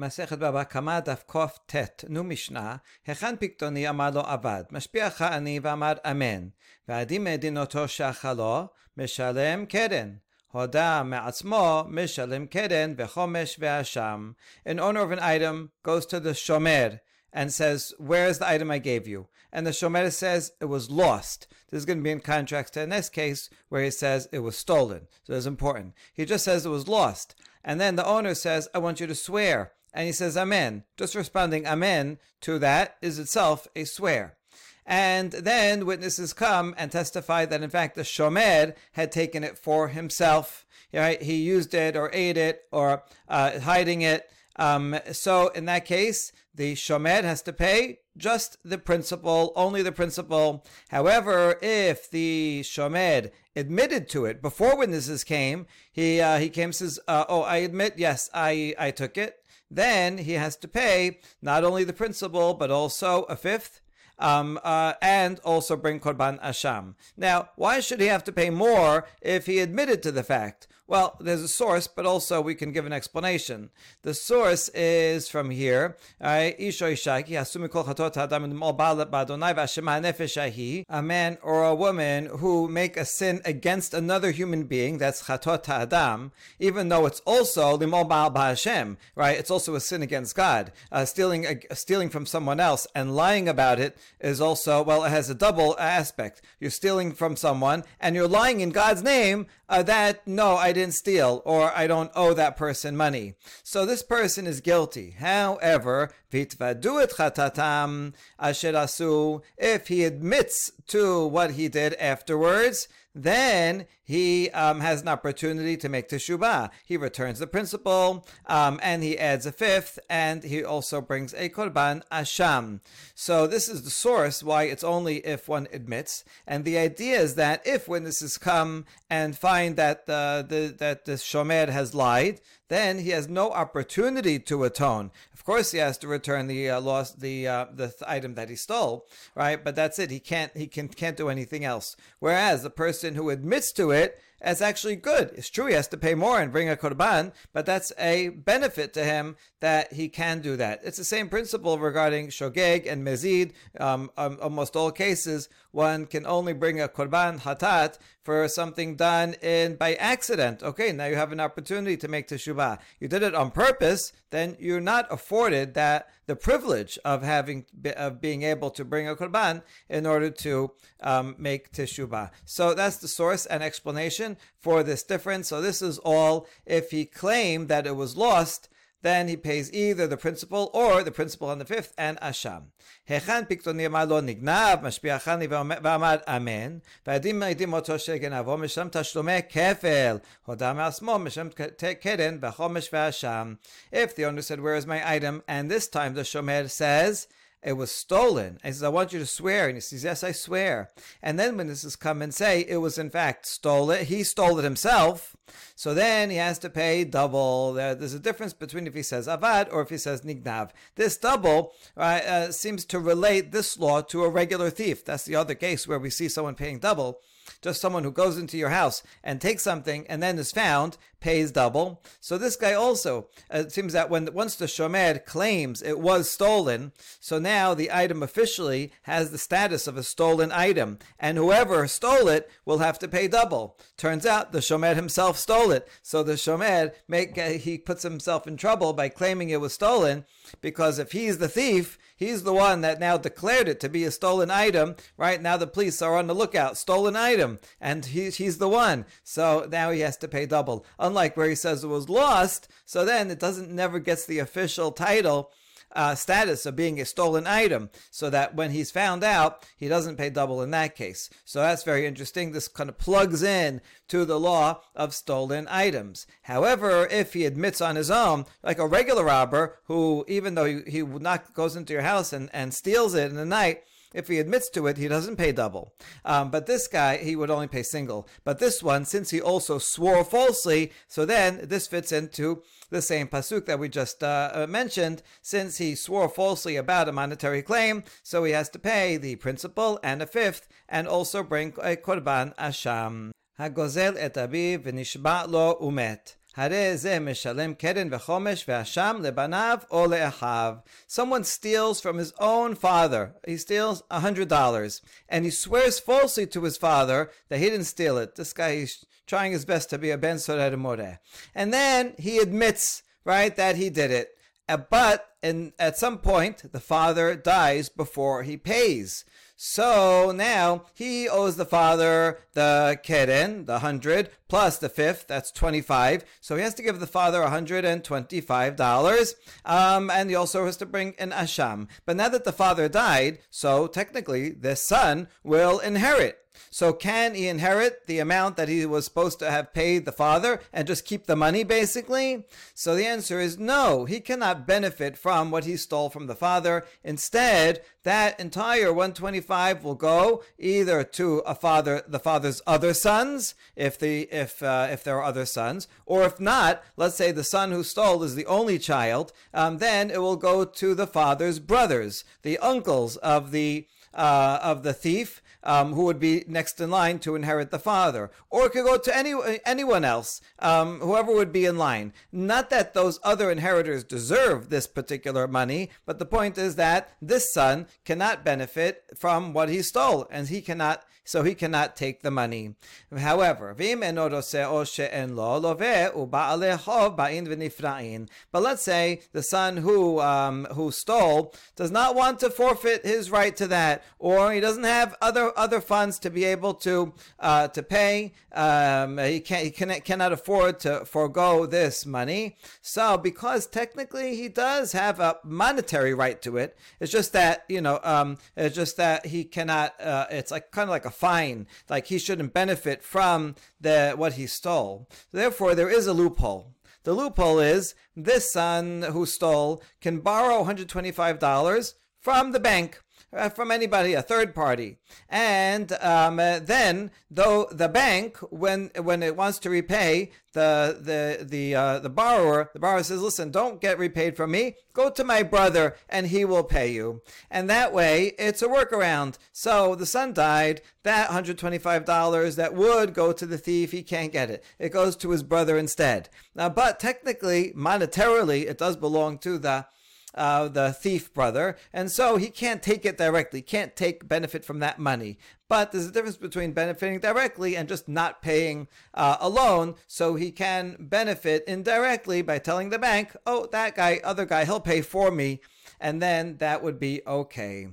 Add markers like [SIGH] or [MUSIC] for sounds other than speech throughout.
מסכת בבא קמא דף קט, נו משנה, היכן פיקדוני אמר לו עבד, משפיעך אני ואמר אמן, ועדי מדינותו שאכלו, משלם קרן. הודה מעצמו, משלם קרן וחומש ואשם. An owner of an item goes to the shomer and says, where's the item I gave you? And the shomer says, it was lost. This is going to be in contrast to the next case where he says it was stolen. So it's important. He just says it was lost. And then the owner says, I want you to swear. and he says, Amen. Just responding Amen to that is itself a swear. And then witnesses come and testify that in fact the shomer had taken it for himself. Right? He used it or ate it or uh, hiding it. Um, so in that case, the shomer has to pay just the principal, only the principal. However, if the shomer admitted to it before witnesses came, he uh, he came and says, uh, "Oh, I admit, yes, I I took it." Then he has to pay not only the principal but also a fifth um, uh, and also bring korban asham. Now, why should he have to pay more if he admitted to the fact? Well, there's a source, but also we can give an explanation. The source is from here. A man or a woman who make a sin against another human being, that's chatot adam, even though it's also limol ba'al ba'ashem, right? It's also a sin against God. Uh, stealing, uh, stealing from someone else and lying about it is also, well, it has a double aspect. You're stealing from someone and you're lying in God's name uh, that, no, I didn't steal or I don't owe that person money. So this person is guilty. However, vitvadu et chatatam asher asu, if he admits to what he did afterwards, then he um, has an opportunity to make teshubah. He returns the principal, um, and he adds a fifth, and he also brings a korban asham. So this is the source why it's only if one admits, and the idea is that if witnesses come and find that the, the that the shomer has lied, then he has no opportunity to atone. Of course, he has to return the uh, lost the uh, the th- item that he stole, right? But that's it. He can't he can can't do anything else. Whereas the person who admits to it it's actually good. It's true he has to pay more and bring a korban, but that's a benefit to him that he can do that. It's the same principle regarding shogeg and mezid. Um, um, almost all cases, one can only bring a korban hatat for something done in by accident. Okay, now you have an opportunity to make teshuvah. You did it on purpose, then you're not afforded that the privilege of having of being able to bring a korban in order to um, make teshuvah. So that's the source and explanation for this difference. So this is all if he claimed that it was lost then he pays either the principal or the principal on the fifth and asham. היכן פיקדוני אמר לו נגנב, משפיעכני ואמר אמן, והעדים מעידים אותו שגנבו משלם תשלומי כפל, הודה מעצמו משלם קרן והחומש והאשם. If the owner said, where is my item? And this time the shomer says, it was stolen. He says, I want you to swear. And he says, Yes, I swear. And then witnesses come and say it was in fact stolen. He stole it himself. So then he has to pay double. There's a difference between if he says avad or if he says nignav. This double right, uh, seems to relate this law to a regular thief. That's the other case where we see someone paying double just someone who goes into your house and takes something and then is found pays double. So this guy also, uh, it seems that when once the shomer claims it was stolen, so now the item officially has the status of a stolen item, and whoever stole it will have to pay double. Turns out the shomer himself stole it, so the shomer make he puts himself in trouble by claiming it was stolen because if he's the thief, He's the one that now declared it to be a stolen item. Right now, the police are on the lookout. Stolen item, and he's he's the one. So now he has to pay double. Unlike where he says it was lost, so then it doesn't never gets the official title uh, status of being a stolen item, so that when he's found out, he doesn't pay double in that case. So that's very interesting. This kind of plugs in to the law of stolen items. However, if he admits on his own, like a regular robber who, even though he, he not goes into your house and, and steals it in the night, if he admits to it, he doesn't pay double. Um, but this guy, he would only pay single. But this one, since he also swore falsely, so then this fits into the same pasuk that we just uh, uh mentioned. Since he swore falsely about a monetary claim, so he has to pay the principal and a fifth, and also bring a korban asham. Hagozel et aviv v'nishba lo umet. Someone steals from his own father. He steals a hundred dollars, and he swears falsely to his father that he didn't steal it. This guy is trying his best to be a ben sorer more, and then he admits, right, that he did it. Uh, but in, at some point, the father dies before he pays. So now he owes the father the keren, the hundred, plus the fifth, that's 25. So he has to give the father $125. Um, and he also has to bring an asham. But now that the father died, so technically the son will inherit. So can he inherit the amount that he was supposed to have paid the father and just keep the money basically? So the answer is no. He cannot benefit from what he stole from the father. Instead, that entire 125 will go either to a father, the father's other sons, if the if uh, if there are other sons, or if not, let's say the son who stole is the only child, um, then it will go to the father's brothers, the uncles of the uh, of the thief, um, who would be next in line to inherit the father, or it could go to any anyone else, um, whoever would be in line. Not that those other inheritors deserve this particular money, but the point is that this son cannot benefit from what he stole, and he cannot so he cannot take the money. However, but let's say the son who um, who stole does not want to forfeit his right to that, or he doesn't have other other funds to be able to uh, to pay. Um, he can he can, cannot afford to forego this money. So because technically he does have a monetary right to it, it's just that you know um, it's just that he cannot. Uh, it's like kind of like a fine. Like he shouldn't benefit from the what he stole. Therefore, there is a loophole. The loophole is this son who stole can borrow $125 from the bank uh, from anybody, a third party. And um, uh, then, though the bank, when when it wants to repay the the the uh, the borrower, the borrower says, "Listen, don't get repaid from me. Go to my brother, and he will pay you." And that way, it's a workaround. So the son died. That hundred twenty five dollars that would go to the thief, he can't get it. It goes to his brother instead. Now, but technically, monetarily, it does belong to the uh, the thief brother, and so he can't take it directly, can't take benefit from that money. But there's a difference between benefiting directly and just not paying uh, a loan, so he can benefit indirectly by telling the bank, oh, that guy, other guy, he'll pay for me and then that would be okay.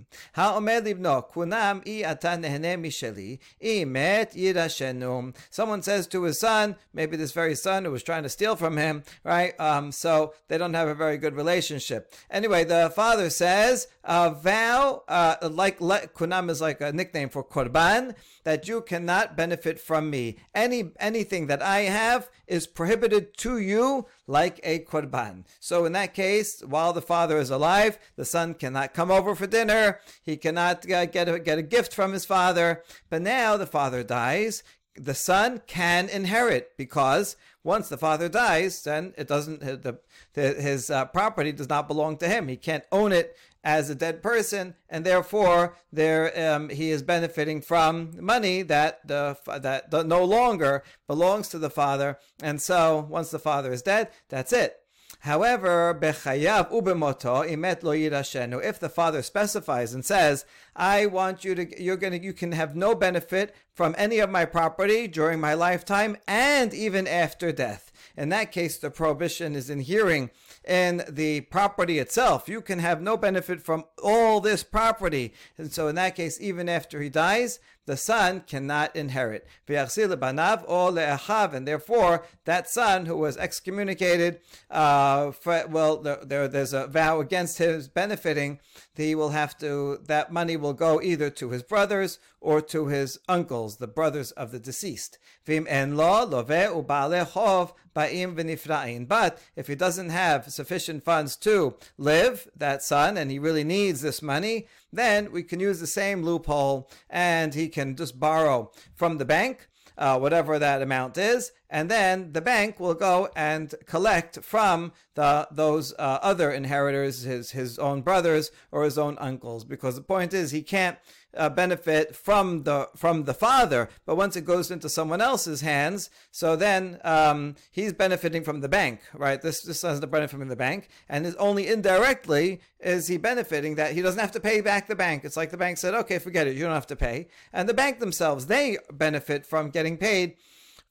Someone says to his son, maybe this very son who was trying to steal from him, right? Um, so they don't have a very good relationship. Anyway, the father says, uh, vow, uh, like le- kunam is like a nickname for korban, that you cannot benefit from me. Any anything that I have is prohibited to you like a korban. So in that case, while the father is alive, the son cannot come over for dinner. He cannot uh, get a, get a gift from his father. But now the father dies. The son can inherit because once the father dies, then it doesn't the, the his uh, property does not belong to him. He can't own it as a dead person, and therefore there um, he is benefiting from money that the that no longer belongs to the father. And so once the father is dead, that's it. However, bechayav ubemoto imet. If the father specifies and says, "I want you to, you're gonna, you can have no benefit from any of my property during my lifetime and even after death." In that case, the prohibition is inhering in the property itself. You can have no benefit from all this property. And so in that case, even after he dies, the son cannot inherit. And therefore, that son who was excommunicated, uh, for, well, there, there's a vow against his benefiting. He will have to, that money will go either to his brothers or to his uncles, the brothers of the deceased. But if he doesn't have sufficient funds to live, that son, and he really needs this money, then we can use the same loophole and he can just borrow from the bank uh, whatever that amount is, and then the bank will go and collect from the those uh, other inheritors, his his own brothers or his own uncles, because the point is he can't uh, benefit from the from the father, but once it goes into someone else's hands, so then um, he's benefiting from the bank, right? This this has the benefit from the bank, and is only indirectly is he benefiting that he doesn't have to pay back the bank. It's like the bank said, okay, forget it, you don't have to pay, and the bank themselves they benefit from getting paid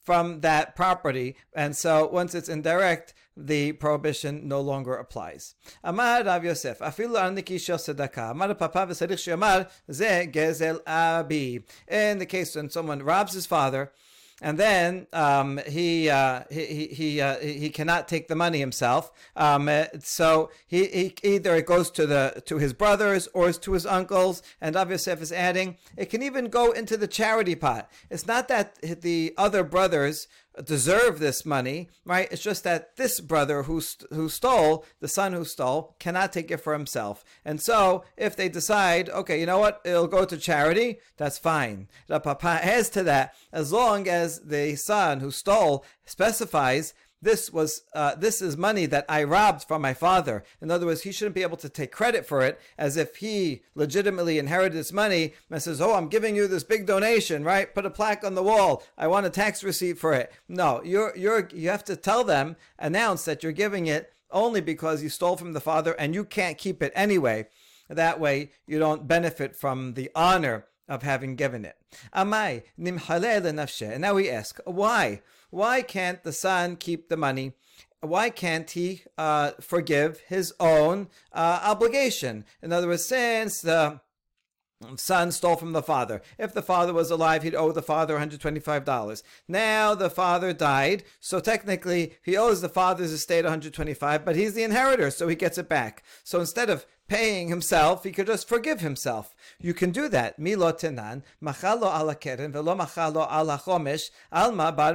from that property, and so once it's indirect the prohibition no longer applies. Amar Rav Yosef, afilu al nikisha sedaka. Amar papa v'serich she'amar ze gezel abi. In the case when someone robs his father, and then um, he, uh, he he uh, he cannot take the money himself. Um, so he, he either it goes to the to his brothers or to his uncles. And Rav Yosef is adding, it can even go into the charity pot. It's not that the other brothers deserve this money, right? It's just that this brother who st- who stole, the son who stole, cannot take it for himself. And so, if they decide, okay, you know what, it'll go to charity, that's fine. The papa has to that as long as the son who stole specifies this was uh, this is money that I robbed from my father. In other words, he shouldn't be able to take credit for it as if he legitimately inherited this money and says, "Oh, I'm giving you this big donation, right? Put a plaque on the wall. I want a tax receipt for it." No, you're you're you have to tell them, announce that you're giving it only because you stole from the father and you can't keep it anyway. That way, you don't benefit from the honor of having given it. Amai nimhaleh And now we ask, why? Why can't the son keep the money? Why can't he uh, forgive his own uh, obligation? In other words, since the son stole from the father. If the father was alive, he'd owe the father $125. Now the father died, so technically he owes the father's estate 125, but he's the inheritor, so he gets it back. So instead of paying himself, he could just forgive himself. You can do that. Milo tenan, machalo ala keren, velo machalo ala chomesh, alma bar.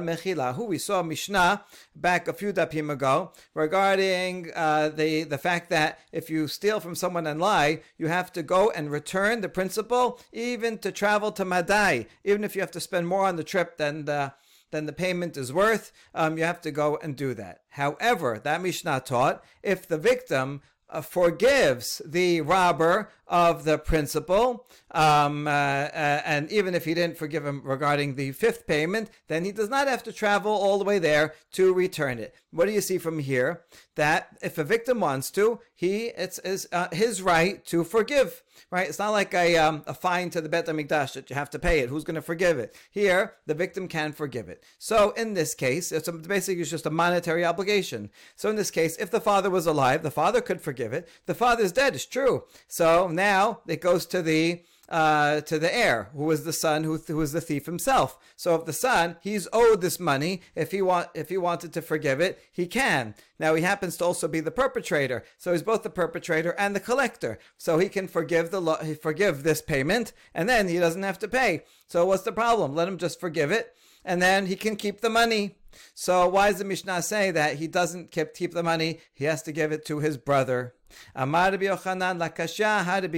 Who we saw Mishnah back a few dapim ago regarding uh, the, the fact that if you steal from someone and lie, you have to go and return the principal, even to travel to Madai, even if you have to spend more on the trip than the than the payment is worth, um, you have to go and do that. However, that Mishnah taught if the victim Uh, forgives the robber of the principal, um, uh, uh, and even if he didn't forgive him regarding the fifth payment, then he does not have to travel all the way there to return it. What do you see from here? That if a victim wants to, he it's, uh, his right to forgive. Right? It's not like a um, a fine to the Bet Hamikdash that you have to pay it. Who's going to forgive it? Here, the victim can forgive it. So in this case, it's a, basically it's just a monetary obligation. So in this case, if the father was alive, the father could forgive it. The father's dead. It's true. So now it goes to the uh, to the heir, who was the son who, who was the thief himself. So if the son, he's owed this money. If he want, if he wanted to forgive it, he can. Now he happens to also be the perpetrator, so he's both the perpetrator and the collector. So he can forgive the lo- forgive this payment, and then he doesn't have to pay. So what's the problem? Let him just forgive it, and then he can keep the money. So why does the Mishnah say that he doesn't keep, keep the money? He has to give it to his brother. Yochanan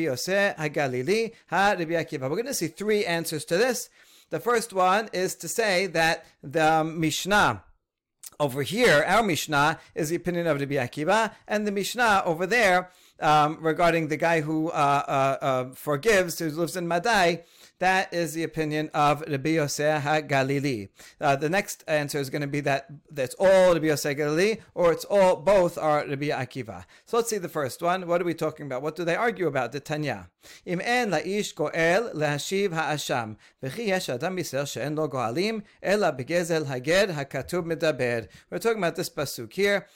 Yosef. We're going to see three answers to this. The first one is to say that the Mishnah over here, our Mishnah is the opinion of Rabbi Akiva, and the Mishnah over there um, regarding the guy who uh, uh, uh, forgives, who lives in Madai, that is the opinion of Rabbi Yosef HaGalili. Uh, the next answer is going to be that that's all Rabbi Yosef Galili, or it's all both are Rabbi Akiva. So let's see the first one. What are we talking about? What do they argue about? The Tanya. Yesh adam yisrael she'en lo goalim, ela begezel haged hakatub medaber. We're talking about this pasuk here.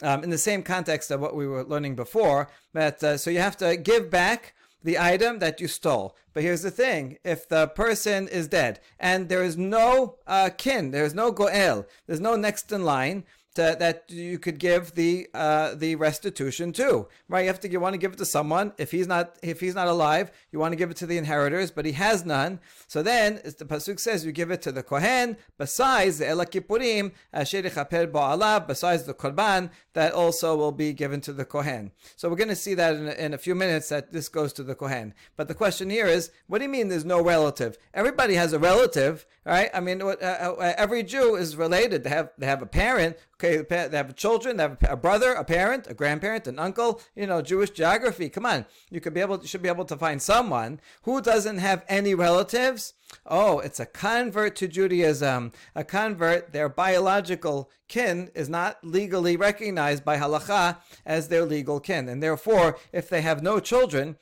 Um, in the same context of what we were learning before, that uh, so you have to give back the item that you stole. But here's the thing if the person is dead and there is no uh, kin, there is no goel, there's no next in line, to, that you could give the uh, the restitution to. Right? You have to you want to give it to someone. If he's not if he's not alive, you want to give it to the inheritors, but he has none. So then, as the pasuk says, you give it to the kohen. Besides the elakipurim, ba'alav. Besides the korban, that also will be given to the kohen. So we're going to see that in a, in a few minutes that this goes to the kohen. But the question here is, what do you mean there's no relative? Everybody has a relative, right? I mean, uh, uh, every Jew is related. They have they have a parent Okay, they have children, they have a brother, a parent, a grandparent, an uncle. You know, Jewish geography. Come on, you could be able, should be able to find someone who doesn't have any relatives. Oh, it's a convert to Judaism. A convert, their biological kin is not legally recognized by halacha as their legal kin, and therefore, if they have no children,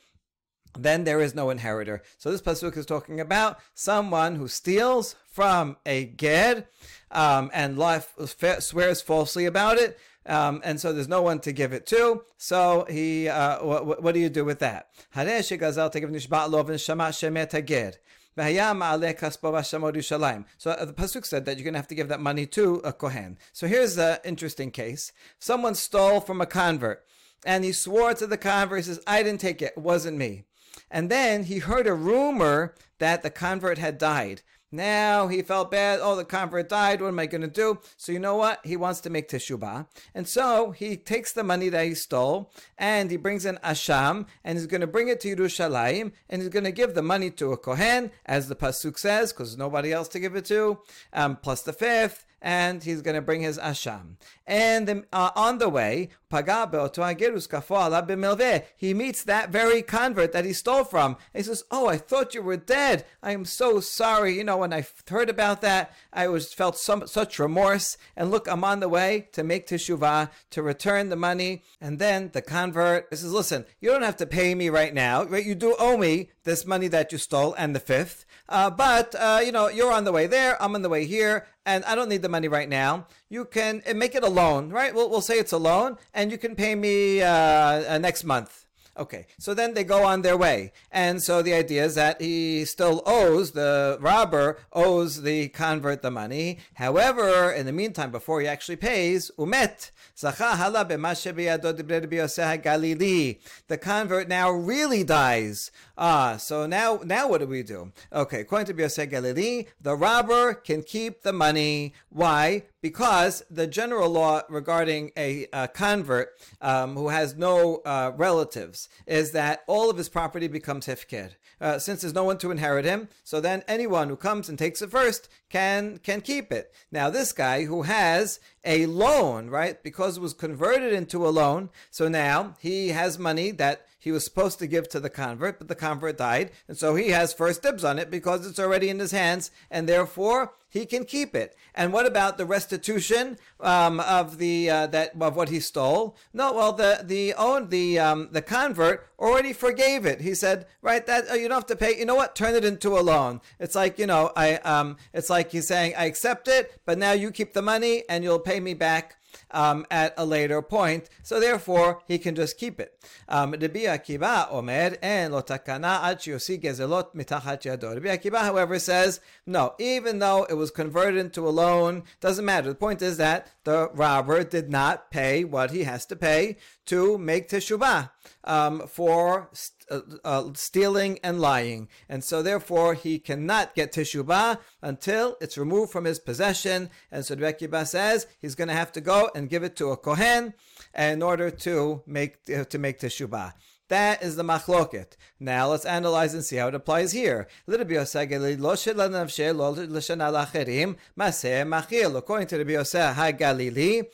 then there is no inheritor. So this pasuk is talking about someone who steals from a ger um, and life swears falsely about it. Um, and so there's no one to give it to. So he, uh, what, what, do you do with that? So the pasuk said that you're going to have to give that money to a kohen. So here's an interesting case: someone stole from a convert, and he swore to the convert. He says, "I didn't take it; it wasn't me." And then he heard a rumor that the convert had died. Now he felt bad. Oh, the convert died. What am I going to do? So you know what? He wants to make teshubah. And so he takes the money that he stole and he brings in Asham and he's going to bring it to Yerushalayim and he's going to give the money to a Kohen, as the Pasuk says, because nobody else to give it to, um, plus the fifth and he's going to bring his asham. And uh, on the way, he meets that very convert that he stole from. He says, "Oh, I thought you were dead. I am so sorry. You know, when I heard about that, I was felt some, such remorse. And look, I'm on the way to make teshuvah to return the money." And then the convert says, "Listen, you don't have to pay me right now. Right? You do owe me this money that you stole and the fifth. Uh, but, uh, you know, you're on the way there, I'm on the way here, and I don't need the money right now. You can make it a loan, right? We'll, we'll say it's a loan, and you can pay me uh, uh next month. Okay, so then they go on their way. And so the idea is that he still owes, the robber owes the convert the money. However, in the meantime, before he actually pays, umet, the convert now really dies. Ah, so now now what do we do? Okay, according to Bioseh Galili, the robber can keep the money. Why? Because the general law regarding a, a convert um, who has no uh, relatives is that all of his property becomes hefker. Uh, since there's no one to inherit him, so then anyone who comes and takes it first can can keep it. Now this guy who has a loan, right, because it was converted into a loan, so now he has money that he was supposed to give to the convert, but the convert died, and so he has first dibs on it because it's already in his hands, and therefore he can keep it. And what about the restitution um, of the uh, that of what he stole? No, well the the own the um, the convert already forgave it. He said, right, that oh, you don't have to pay. You know what? Turn it into a loan. It's like you know, I um, it's like he's saying, I accept it, but now you keep the money and you'll pay me back um, at a later point. So therefore, he can just keep it. Um, Rabbi Akiva omer en lo takana ad gezelot mitachat yado. Rabbi Akiva, however, says no. Even though it was converted into a loan, doesn't matter. The point is that the robber did not pay what he has to pay to make teshuvah um, for uh, uh, stealing and lying. And so therefore he cannot get teshuvah until it's removed from his possession. And so Rekiba says he's going to have to go and give it to a kohen in order to make uh, to make teshuvah. That is the machloket. Now let's analyze and see how it applies here. According to Rabbi Yosef HaGalili,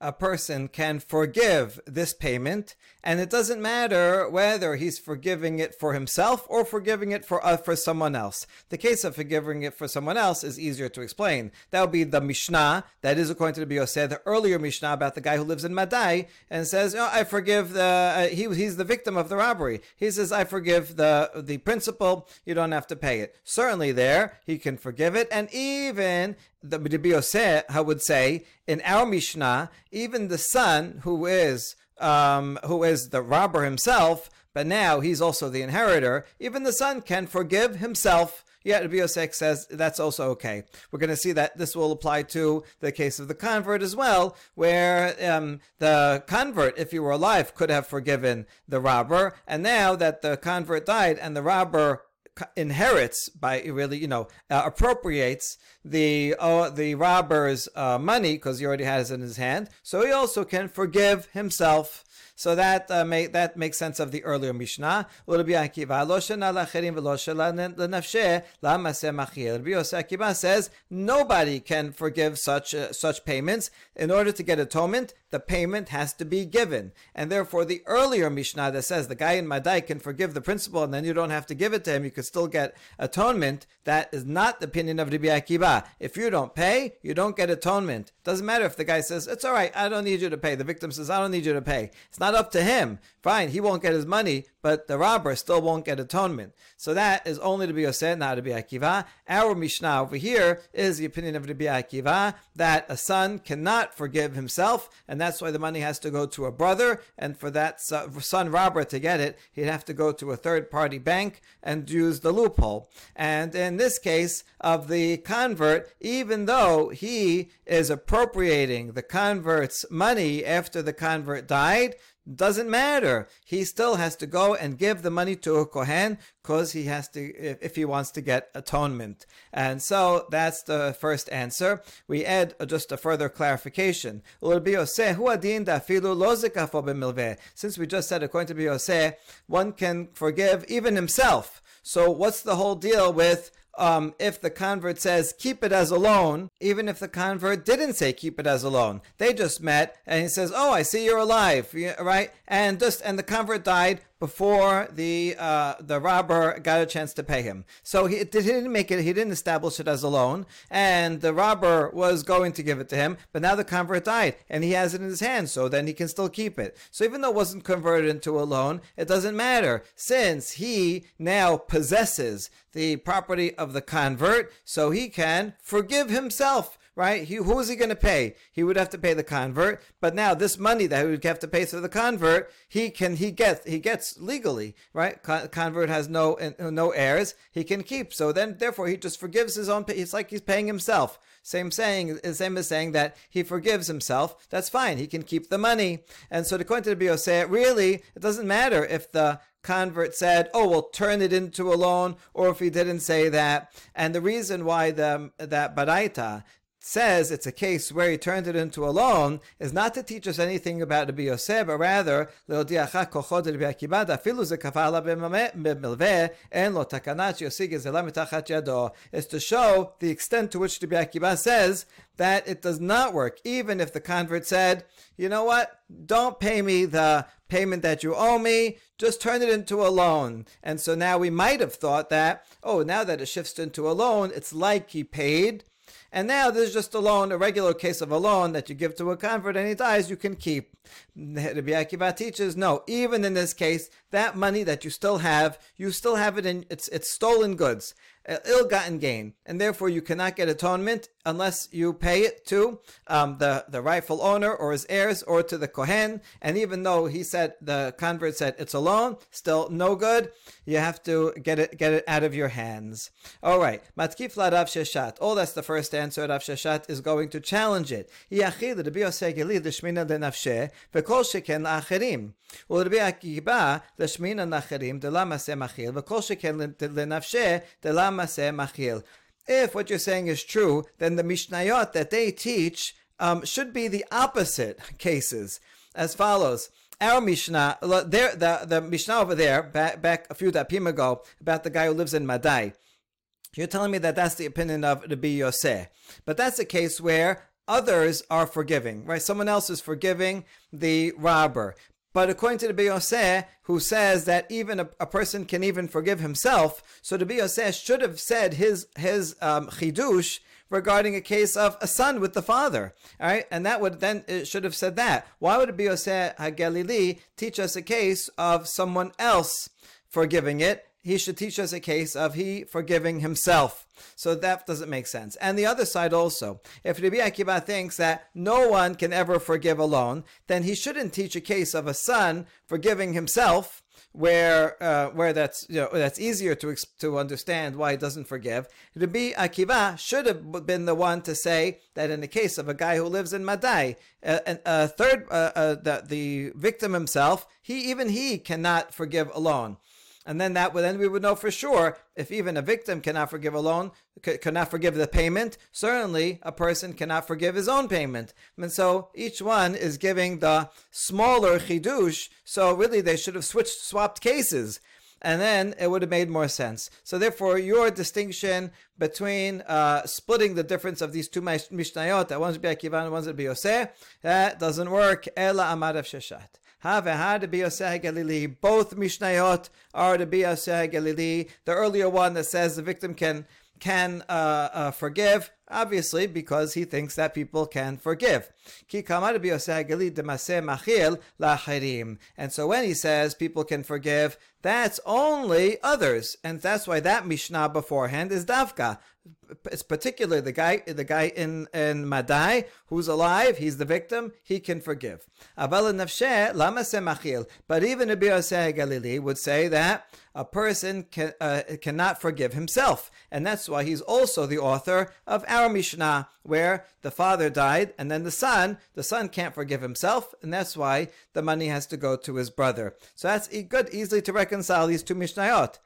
a person can forgive this payment, and it doesn't matter whether he's forgiving it for himself or forgiving it for uh, for someone else. The case of forgiving it for someone else is easier to explain. That would be the Mishnah, that is according to the Bioseh, the earlier Mishnah about the guy who lives in Madai and says, oh, I forgive the, uh, he, he's the victim of the robbery. He says, I forgive the, the principal, you don't have to pay it. Certainly there, he can forgive it, and even the Rabbi would say in our Mishnah, even the son who is um, who is the robber himself, but now he's also the inheritor. Even the son can forgive himself Yeah, Rabbi Yosef says that's also okay. We're going to see that this will apply to the case of the convert as well, where um, the convert, if he were alive, could have forgiven the robber, and now that the convert died and the robber inherits by really you know uh, appropriates the uh, the robber's uh, money because he already has it in his hand. So he also can forgive himself so that uh, make, that makes sense of the earlier Mishnah. Akiva says nobody can forgive such uh, such payments. In order to get atonement, the payment has to be given, and therefore the earlier Mishnah that says the guy in Madai can forgive the principal and then you don't have to give it to him, you can still get atonement. That is not the opinion of Rabbi Akiva. If you don't pay, you don't get atonement. Doesn't matter if the guy says it's all right, I don't need you to pay. The victim says I don't need you to pay. It's not not up to him. Fine, he won't get his money, but the robber still won't get atonement. So that is only to be Yosef, not to be Akiva. Our Mishnah over here is the opinion of Rabbi Akiva that a son cannot forgive himself, and that's why the money has to go to a brother. And for that son robber to get it, he'd have to go to a third party bank and use the loophole. And in this case of the convert, even though he is appropriating the convert's money after the convert died, doesn't matter. He still has to go and give the money to a Kohen because he has to, if, if, he wants to get atonement. And so that's the first answer. We add just a further clarification. Since we just said, according to Biose, one can forgive even himself. So what's the whole deal with um, if the convert says keep it as a loan, even if the convert didn't say keep it as a loan, they just met and he says, "Oh, I see you're alive," right? And just and the convert died before the uh, the robber got a chance to pay him. So he, he didn't make it. He didn't establish it as a loan, and the robber was going to give it to him. But now the convert died, and he has it in his hand. So then he can still keep it. So even though it wasn't converted into a loan, it doesn't matter since he now possesses the property of the convert, so he can forgive himself right? He, who is he going to pay? He would have to pay the convert, but now this money that he would have to pay to the convert, he can he gets he gets legally, right? Con- convert has no no heirs, he can keep. So then, therefore, he just forgives his own. It's like he's paying himself. Same saying, same as saying that he forgives himself. That's fine. He can keep the money. And so, according to the Biose, really, it doesn't matter if the convert said, "Oh, we'll turn it into a loan," or if he didn't say that. And the reason why the that baraita says it's a case where he turned it into a loan is not to teach us anything about Rabbi Yosef, but rather is to show the extent to which Rabbi Akiva says that it does not work, even if the convert said, you know what, don't pay me the payment that you owe me, just turn it into a loan. And so now we might have thought that, oh, now that it shifts into a loan, it's like he paid, and now there's just a loan, a regular case of a loan that you give to a convert and he dies, you can keep. Rabbi Akiva teaches, no, even in this case, that money that you still have, you still have it in, it's, it's stolen goods uh, ill-gotten gain, and therefore you cannot get atonement unless you pay it to um, the, the rightful owner or his heirs or to the Kohen. And even though he said, the convert said it's a loan, still no good. You have to get it, get it out of your hands. All right. Matkif la Rav Sheshet. Oh, that's the first answer. Rav Sheshet is going to challenge it. וכל שכן לאחרים. ולרבי עקיבא, לשמין הנחרים, דלמה מעשה מכיל, וכל שכן לנפשה, דלמה מעשה מכיל. If what you're saying is true, then the Mishnayot that they teach um, should be the opposite [LAUGHS] cases, as follows. Our Mishnah, there, the, the Mishnah over there, back, back a few dapim ago, about the guy who lives in Madai. You're telling me that that's the opinion of Rabbi Yosef. But that's a case where others are forgiving, right? Someone else is forgiving the robber. But according to the who says that even a, a, person can even forgive himself, so the Biyoseh should have said his his um, chidush regarding a case of a son with the father. All right, and that would then it should have said that. Why would the Biyoseh Hagalili teach us a case of someone else forgiving it? He should teach us a case of he forgiving himself. So that doesn't make sense. And the other side also, if Rabbi Akiva thinks that no one can ever forgive alone, then he shouldn't teach a case of a son forgiving himself where uh, where that's you know that's easier to to understand why he doesn't forgive. Rabbi Akiva should have been the one to say that in the case of a guy who lives in Madai, a, a third uh, uh, the the victim himself, he even he cannot forgive alone and then that would then we would know for sure if even a victim cannot forgive a loan, cannot forgive the payment. Certainly, a person cannot forgive his own payment, and so each one is giving the smaller chidush. So really, they should have switched, swapped cases and then it would have made more sense. So therefore, your distinction between uh, splitting the difference of these two mishnayot, that one's be Akiva and one's Rabbi Yosef, that doesn't work. Ela amar of Sheshet. Have had to be Galili. Both Mishnayot are to be Galili. The earlier one that says the victim can can uh, uh, forgive, obviously, because he thinks that people can forgive. And so when he says people can forgive, that's only others. And that's why that Mishnah beforehand is Davka it's particularly the guy the guy in in Madai who's alive, he's the victim, he can forgive. Aval nafshe lama semachil. But even Rabbi Yosef Galili would say that a person can, uh, cannot forgive himself, and that's why he's also the author of our Mishnah, where the father died and then the son, the son can't forgive himself, and that's why the money has to go to his brother. So that's good, easily to reconcile these two Mishnayot.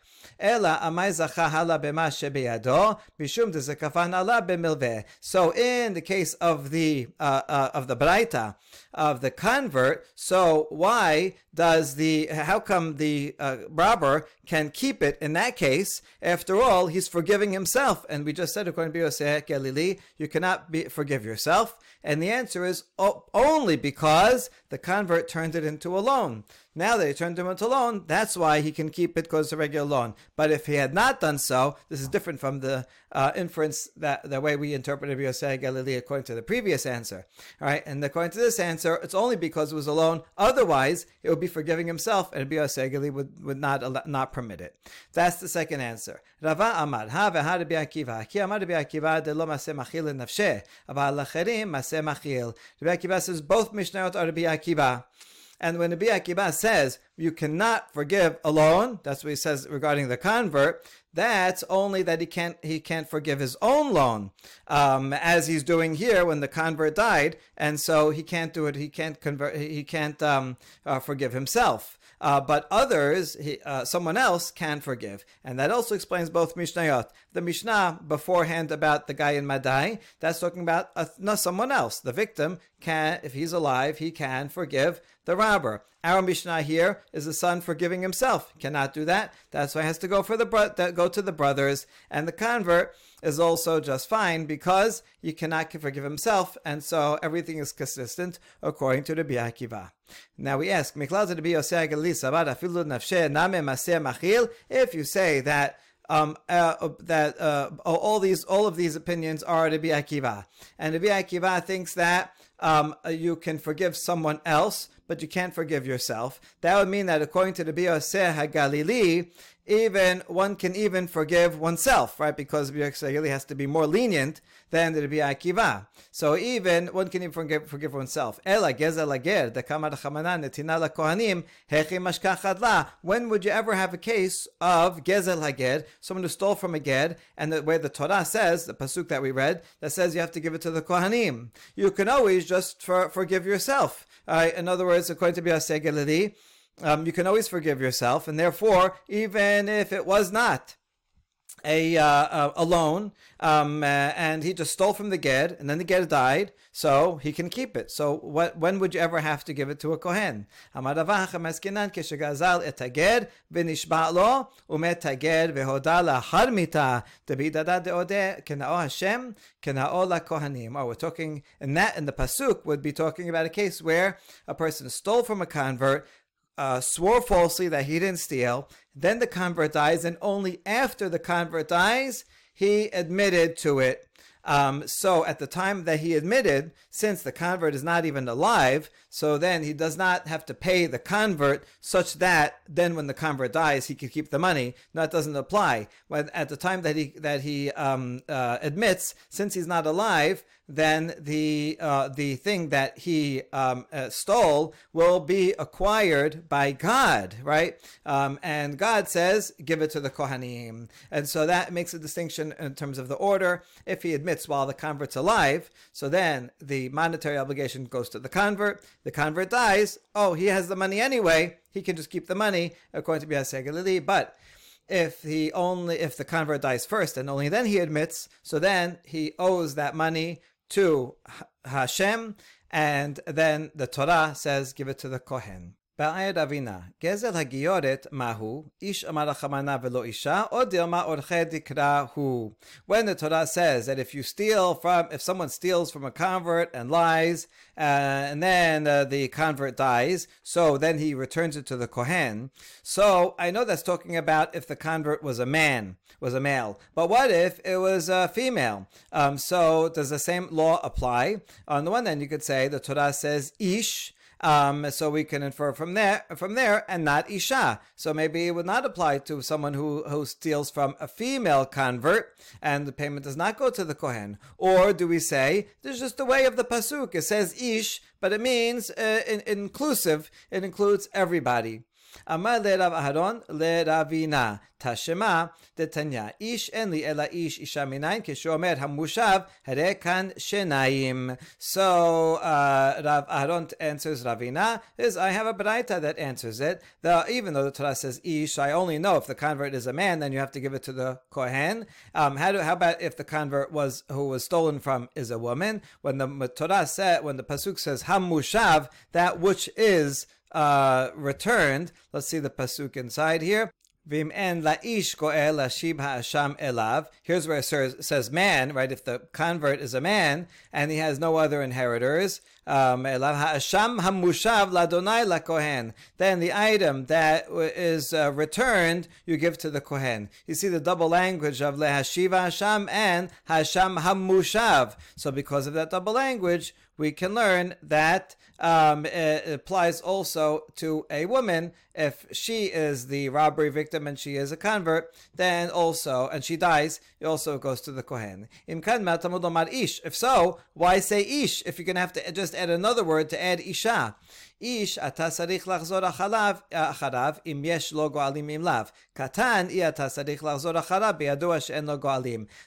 So in the case of the uh, uh, of the braita of the convert, so why does the how come the uh, robber can keep it in that case? After all, he's forgiving himself, and we just said according to Yosef Galili, you cannot be, forgive yourself. And the answer is oh, only because the convert turned it into a loan. Now that he turned him into a loan, that's why he can keep it because it's a regular loan. But if he had not done so, this is different from the uh, inference that the way we interpreted Yosef Galili according to the previous answer. All right, and according to this answer, it's only because it was a loan. Otherwise, it would be forgiving himself, and Yosef Galili would, would not not permit it. That's the second answer. Rava Amar, Ha ve'ha Rabbi Akiva, ki Amar Rabbi Akiva de lo maseh machil nafshe, aval lacherim maseh machil. Rabbi Akiva says both Mishnayot are Rabbi Akiva. And when Rabbi Akiva says you cannot forgive alone, that's what he says regarding the convert. That's only that he can't he can't forgive his own loan, um, as he's doing here when the convert died, and so he can't do it. He can't convert. He can't um, uh, forgive himself. Uh, but others, he, uh, someone else can forgive. And that also explains both Mishnayot. The Mishnah beforehand about the guy in Madai, that's talking about uh, no, someone else. The victim can, if he's alive, he can forgive the robber. Our Mishnah here is the son forgiving himself. Cannot do that. That's why he has to go for the bro- go to the brothers. And the convert is also just fine because he cannot forgive himself, and so everything is consistent according to the Biakiva. Now we ask, if you say that um, uh, that uh, all these all of these opinions are Rabbi Akiva, and Rabbi Akiva thinks that um, you can forgive someone else but you can't forgive yourself. That would mean that according to the Bioseh HaGalili, even one can even forgive oneself, right? Because Bioseh has to be more lenient than Rabbi Akiva. So even one can even forgive, forgive oneself. Ela gezel lager, the kamar chamanan netina kohanim hechi mashkachadla. When would you ever have a case of gezel hager, someone who stole from a ger, and the way the Torah says, the pasuk that we read, that says you have to give it to the kohanim. You can always just for, forgive yourself. Uh, in other words, according to Galili, um, you can always forgive yourself, and therefore, even if it was not a uh, a loan, um, uh, and he just stole from the ged, and then the ged died, so he can keep it. So what? When would you ever have to give it to a kohen? Oh, we're talking, and that in the pasuk would be talking about a case where a person stole from a convert, uh, swore falsely that he didn't steal. Then the convert dies, and only after the convert dies, he admitted to it. Um, so at the time that he admitted, since the convert is not even alive, so then he does not have to pay the convert such that then when the convert dies, he can keep the money. That doesn't apply. When at the time that he that he um, uh, admits, since he's not alive, then the uh, the thing that he um, uh, stole will be acquired by God, right? Um, and God says, "Give it to the kohanim," and so that makes a distinction in terms of the order. If he admits while the convert's alive, so then the monetary obligation goes to the convert. The convert dies. Oh, he has the money anyway. He can just keep the money according to Biaseh Galili, but if he only if the convert dies first and only then he admits so then he owes that money to Hashem, and then the Torah says, give it to the Kohen. בעיה רבינה, גזל הגיורת מהו? איש אמר החמנה ולא אישה, או דילמה עורכי דקרא הוא. When the Torah says that if you steal from, if someone steals from a convert and lies, uh, and then uh, the convert dies, so then he returns it to the Kohen. So I know that's talking about if the convert was a man, was a male. But what if it was a female? Um, so does the same law apply? On the one hand, you could say the Torah says ish, um, so we can infer from there, from there, and not isha. So maybe it would not apply to someone who who steals from a female convert, and the payment does not go to the kohen. Or do we say there's just the way of the pasuk? It says ish, but it means uh, in, inclusive. It includes everybody. Amar le Rav Aharon le Ravina Tashema Detanya Ish Enli Ela Ish Isha Minayin Kishomer Hamushav herekan Shenaim. So uh, Rav Aharon answers Ravina is I have a braita that answers it. Though even though the Torah says Ish, I only know if the convert is a man, then you have to give it to the kohen. Um, how, do, how about if the convert was who was stolen from is a woman? When the Torah said when the pasuk says Hamushav, that which is uh, returned. Let's see the pasuk inside here. Vim en la'ish go'el lashib ha'asham elav. Here's where it says man, right? If the convert is a man and he has no other inheritors, um. Then the item that is uh, returned, you give to the kohen. You see the double language of lehashiv ha'asham and ha'asham hamushav. So because of that double language, we can learn that um, it applies also to a woman if she is the robbery victim and she is a convert, then also, and she dies, it also goes to the Kohen. If so, why say ish if you're going to have to just just add another word to add isha. Ish atasarich lachzor eh, acharav im yesh logo alim im lav. Katan.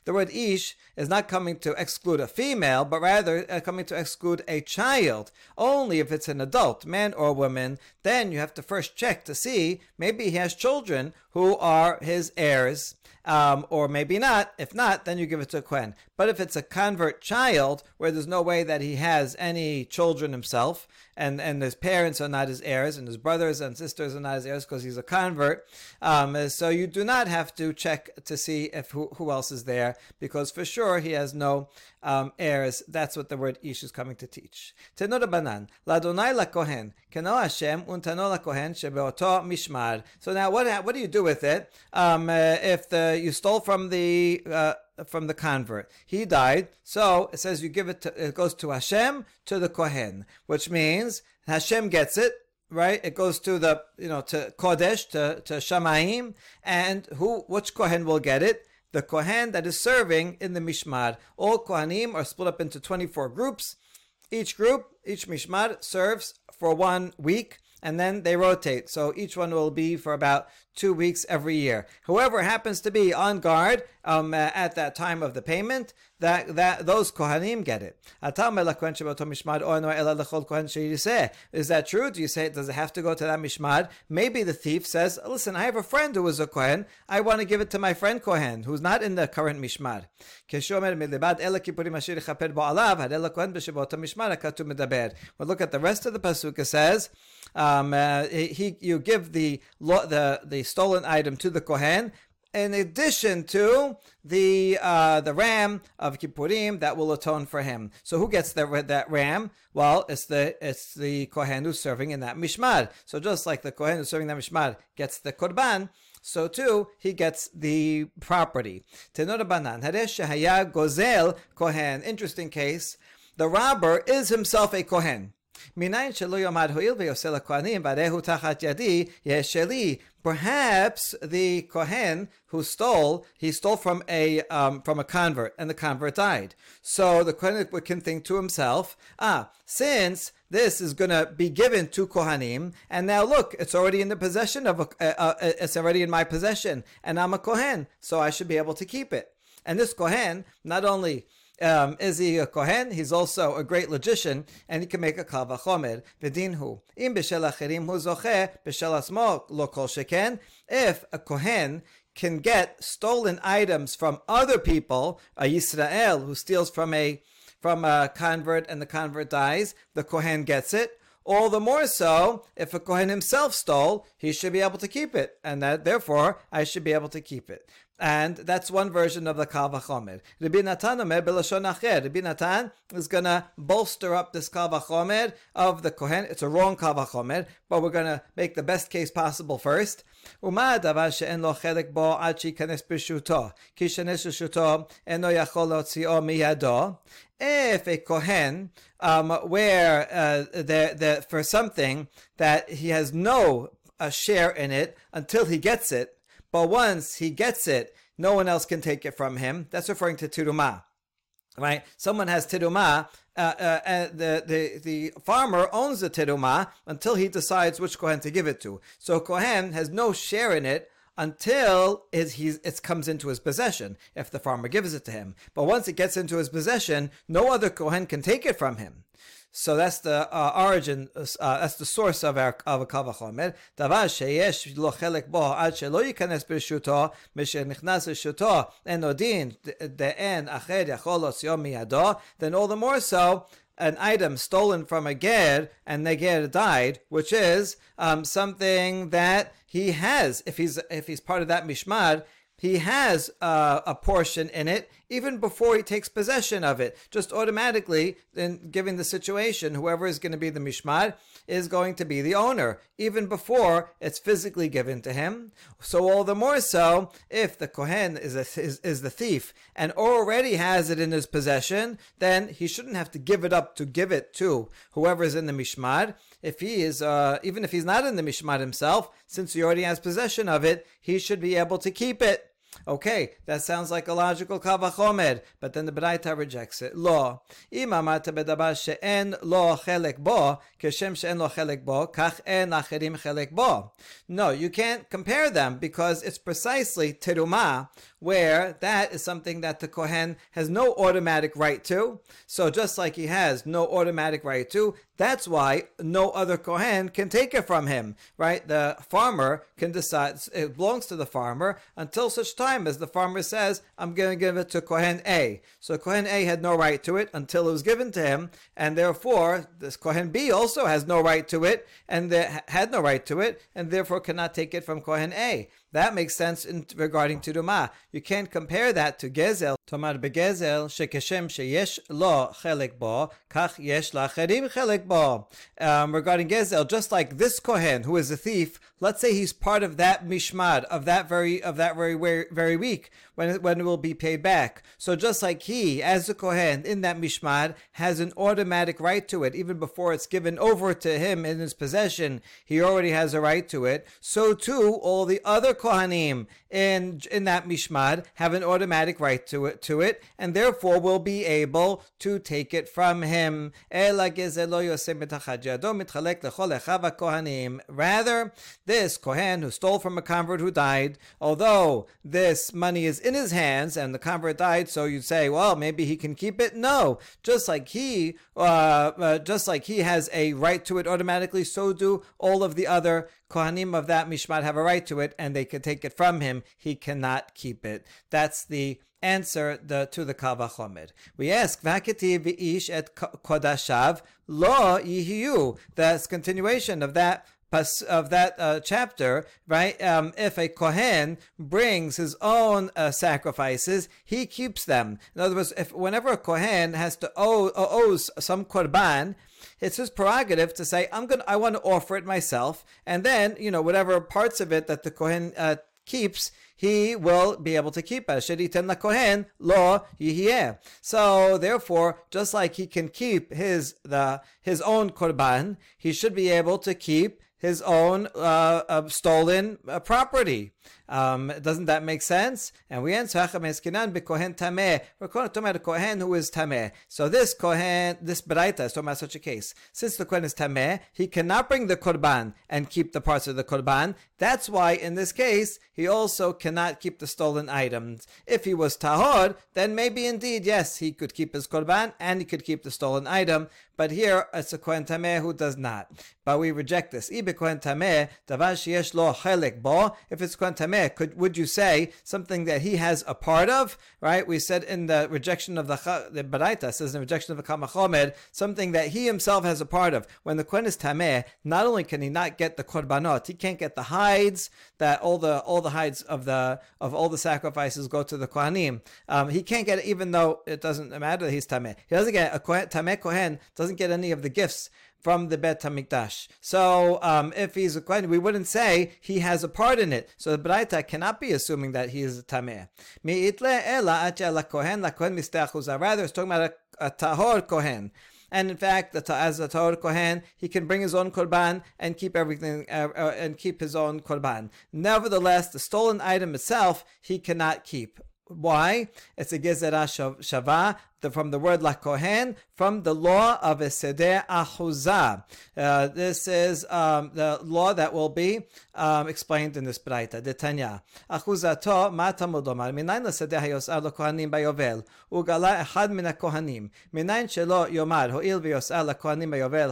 The word ish is not coming to exclude a female, but rather uh, coming to exclude a child. Only if it's an adult, man or woman, then you have to first check to see maybe he has children who are his heirs, um, or maybe not. If not, then you give it to a Kohen. But if it's a convert child, where there's no way that he has any children himself, and, and his parents are not his heirs, and his brothers and sisters are not his heirs because he's a convert, um, so you do not have to check to see if who, who else is there, because for sure he has no um, heirs. That's what the word ish is coming to teach. Banan, ladonai Hashem mishmar. So now what what do you do with it? Um, uh, if the you stole from the uh, from the convert. He died, so it says you give it to, it goes to Hashem to the Kohen, which means Hashem gets it, right? It goes to the you know to Kodesh to to Shamaim, and who which Kohen will get it? The Kohen that is serving in the Mishmar. All Kohanim are split up into twenty four groups. Each group, each Mishmar serves for one week and then they rotate. So each one will be for about two weeks every year. Whoever happens to be on guard um, at that time of the payment, that that those kohanim get it. Is that true? Do you say it? does it have to go to that mishmar? Maybe the thief says, "Listen, I have a friend who is a kohen. I want to give it to my friend kohen who's not in the current mishmar." But look at the rest of the pasuk. It says, um, uh, "He you give the the the stolen item to the kohen." In addition to the uh, the ram of Kippurim that will atone for him. So who gets that that ram? Well, it's the it's the kohen who's serving in that mishmar. So just like the kohen who's serving that mishmar gets the korban, so too he gets the property. Tenorabanan haresh shehaya gozel kohen. Interesting case. The robber is himself a kohen. Perhaps the kohen who stole, he stole from a um, from a convert, and the convert died. So the kohen can think to himself, ah, since this is going to be given to kohanim, and now look, it's already in the possession of a, it's already in my possession, and I'm a kohen, so I should be able to keep it. And this kohen not only um, is he a kohen? He's also a great logician, and he can make a kal vachomer. V'dinhu im b'shel acherim hu zoche b'shel asmo lo kol sheken. If a kohen can get stolen items from other people, a Yisrael who steals from a from a convert and the convert dies, the kohen gets it. All the more so, if a Kohen himself stole, he should be able to keep it, and that therefore I should be able to keep it. And that's one version of the Kal Vachomer. Rabbi Natan Omer Belashon Acher. Rabbi Natan is going to bolster up this Kal Vachomer of the Kohen. It's a wrong Kal Vachomer, but we're going to make the best case possible first. ומה הדבר שאין לו חלק בו עד שייכנס ברשותו? כי שייכנס ברשותו אינו יכול להוציאו מידו. If a Kohen, um, where uh, the, the, for something that he has no uh, share in it until he gets it, but once he gets it, no one else can take it from him. That's referring to Tirumah. Right? Someone has Tirumah, uh, uh, uh, the, the, the farmer owns the Tirumah until he decides which Kohen to give it to. So Kohen has no share in it until it, it comes into his possession, if the farmer gives it to him. But once it gets into his possession, no other Kohen can take it from him. So that's the uh, origin, uh, that's the source of our of a kavachomer. Davar sheyesh lo chelek bo ad shelo yikanes b'shuto misher nichnas b'shuto en odin de'en acher yachol osyo miyado. Then all the more so, an item stolen from a ger and the ger died, which is um, something that he has. If he's if he's part of that mishmar, he has uh, a portion in it even before he takes possession of it. Just automatically, in given the situation, whoever is going to be the mishmar is going to be the owner, even before it's physically given to him. So all the more so if the kohen is, a, is, is the thief and already has it in his possession, then he shouldn't have to give it up to give it to whoever is in the mishmar. If he is, uh, even if he's not in the mishmar himself, since he already has possession of it, he should be able to keep it. Okay, that sounds like a logical kavachomer, but then the Braita rejects it. Lo, אם אמרת בדבר שאין לו חלק בו, כשם שאין לו חלק בו, כך אין אחרים חלק בו. No, you can't compare them because it's precisely teruma, where that is something that the Kohen has no automatic right to. So just like he has no automatic right to, that's why no other Kohen can take it from him, right? The farmer can decide, it belongs to the farmer until such time as the farmer says, I'm going to give it to Kohen A. So Kohen A had no right to it until it was given to him, and therefore this Kohen B also has no right to it, and had no right to it, and therefore cannot take it from Kohen A. That makes sense in regarding Terumah. You can't compare that to Gezel. Begezel shekeshem sheyesh lo chelek bo, kach yesh lacherim chelek bo. Um, regarding Gezel, just like this Kohen who is a thief, let's say he's part of that mishmar of that very of that very very, week when it, when it will be paid back. So just like he, as a Kohen in that mishmar, has an automatic right to it even before it's given over to him in his possession, he already has a right to it. So too, all the other Kohanim in in that mishmar have an automatic right to it to it, and therefore will be able to take it from him. Rather, this Kohen who stole from a convert who died, although this money is in his hands and the convert died, so you'd say, well, maybe he can keep it. No, just like he, uh, uh, just like he has a right to it automatically, so do all of the other Kohanim of that Mishmar have a right to it, and they can take it from him. He cannot keep it. That's the answer the, to the Kavachomer. We ask, Vakati v'ish et kodashav lo yihiyu. That's continuation of that of that uh, chapter, right? Um, if a kohen brings his own uh, sacrifices, he keeps them. In other words, if whenever a kohen has to owe owes some korban, it's his prerogative to say, "I'm going. to I want to offer it myself," and then you know whatever parts of it that the kohen uh, keeps, he will be able to keep it. ten kohen lo yihiyeh. So therefore, just like he can keep his the his own korban, he should be able to keep his own uh, uh, stolen uh, property. Um, doesn't that make sense? And we answer Eskinan tameh. We're talking about a kohen who is tameh. So this kohen, this beraita is talking about such a case. Since the kohen is tameh, he cannot bring the korban and keep the parts of the korban. That's why in this case he also cannot keep the stolen items. If he was tahor, then maybe indeed yes he could keep his korban and he could keep the stolen item. But here it's a kohen tameh who does not. But we reject this. Ibe kohen tameh bo. If it's kohen tameh could would you say something that he has a part of? Right? We said in the rejection of the the Baraita says in rejection of the Kavachomer, something that he himself has a part of. When the Kohen is Tameh, not only can he not get the korbanot, he can't get the hides that all the all the hides of the of all the sacrifices go to the Kohanim. Um, he can't get it even though it doesn't matter that he's Tameh. He doesn't get a Tameh Kohen doesn't get any of the gifts from the Bet Hamikdash. So um, if he's a Kohen, we wouldn't say he has a part in it. So the Braita cannot be assuming that he is a Tameh. Rather, it's talking about a, a Tahor Kohen. And in fact, as a Tahor Kohen, he can bring his own korban and keep everything uh, uh, and keep his own korban. Nevertheless, the stolen item itself he cannot keep. Why? It's a gezerah shava the, from the word lakohen, from the law of a ahuzah. Uh, this is um, the law that will be um, explained in this braita. Detanya. Achuzato ma tamud omar. Minayin l'seder hayosar lekohanim bayovel. Ugala echad min hakohanim. Minayin shelo yomar ho'il v'yosar lekohanim bayovel.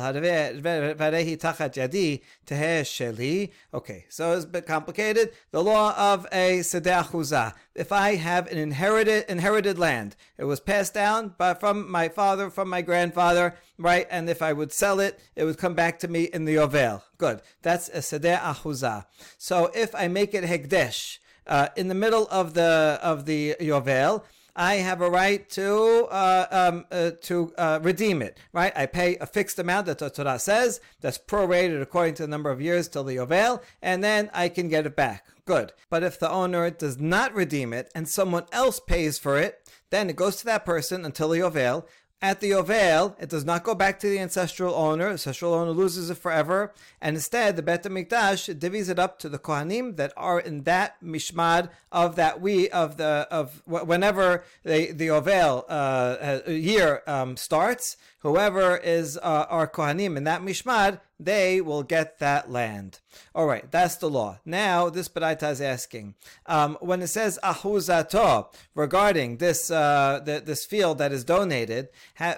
Varehi tachat yadi teheh sheli. Okay, so it's a bit complicated. The law of a seder ahuzah. If I have an inherited inherited land, it was passed down down but from my father, from my grandfather, right? And if I would sell it, it would come back to me in the Yovel. Good. That's a Sedeh Ahuzah. So if I make it Hekdesh, uh, in the middle of the of the Yovel, I have a right to uh, um, uh, to uh, redeem it. Right, I pay a fixed amount that the Torah says that's prorated according to the number of years till the Yovel, and then I can get it back. Good. But if the owner does not redeem it and someone else pays for it, then it goes to that person until the Yovel. At the Yovel, it does not go back to the ancestral owner. The ancestral owner loses it forever. And instead, the Bet HaMikdash divvies it up to the Kohanim that are in that mishmar of that we, of the, of whenever the, the Yovel uh, year um, starts, whoever is uh, our Kohanim in that mishmar, they will get that land. All right, that's the law. Now, this Baraita is asking, um, when it says ahuzato regarding this uh, the, this field that is donated,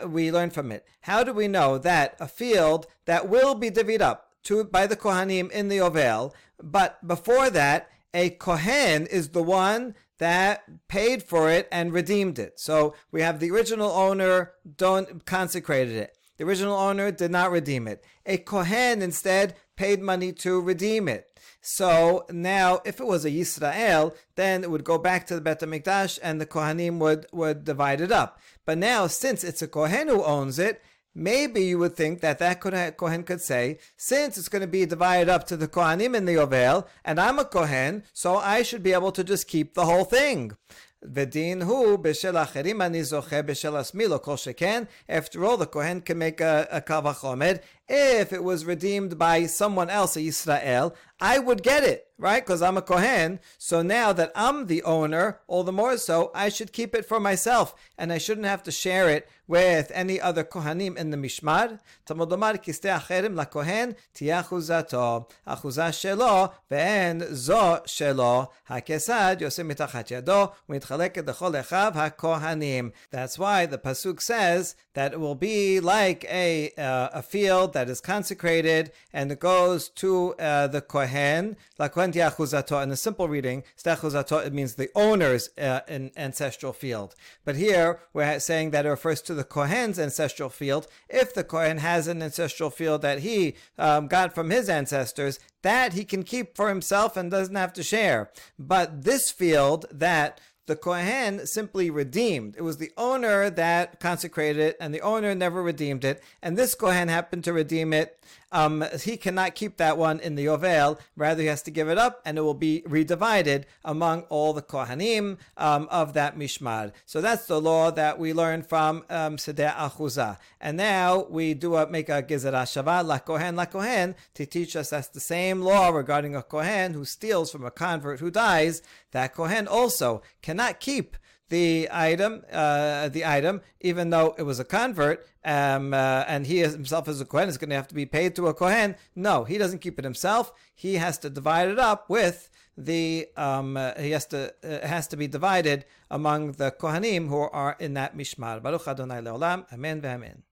we learn from it. How do we know that a field that will be divvied up to by the Kohanim in the Yovel, but before that, a Kohen is the one that paid for it and redeemed it. So we have the original owner don't consecrated it. The original owner did not redeem it. A Kohen instead paid money to redeem it. So now, if it was a Yisrael, then it would go back to the Bet HaMikdash and the Kohanim would, would divide it up. But now, since it's a Kohen who owns it, maybe you would think that that Kohen could say, since it's going to be divided up to the Kohanim in the Yovel, and I'm a Kohen, so I should be able to just keep the whole thing. Vedin hu b'shel acherim ani zocheh b'shel asmi lo kol sheken. After all, the kohen can make a, a kavachomer, if it was redeemed by someone else, a Yisrael, I would get it, right? Because I'm a Kohen. So now that I'm the owner, all the more so, I should keep it for myself. And I shouldn't have to share it with any other Kohanim in the Mishmar. That's why the Pasuk says that it will be like a, uh, a field that is consecrated, and it goes to uh, the Kohen. La Kohen Tiachuzato. In the simple reading, Stechuzato, it means the owner's uh, ancestral field. But here, we're saying that it refers to the Kohen's ancestral field. If the Kohen has an ancestral field that he um, got from his ancestors, that he can keep for himself and doesn't have to share. But this field that the Kohen simply redeemed. It was the owner that consecrated it, and the owner never redeemed it. And this Kohen happened to redeem it. Um, he cannot keep that one in the Yovel. Rather, he has to give it up, and it will be redivided among all the Kohanim um, of that Mishmar. So that's the law that we learn from um, Seder Achuza. And now we do a, make a Gezerah Shavah, La Kohen, La Kohen, to teach us that's the same law regarding a Kohen who steals from a convert who dies. That Kohen also cannot keep the item, uh, the item, even though it was a convert, um, uh, and he himself as a kohen is going to have to be paid to a kohen. No, he doesn't keep it himself. He has to divide it up with the. Um, uh, he has to uh, has to be divided among the kohanim who are in that mishmar. Baruch Adonai leolam. Amen ve'amen.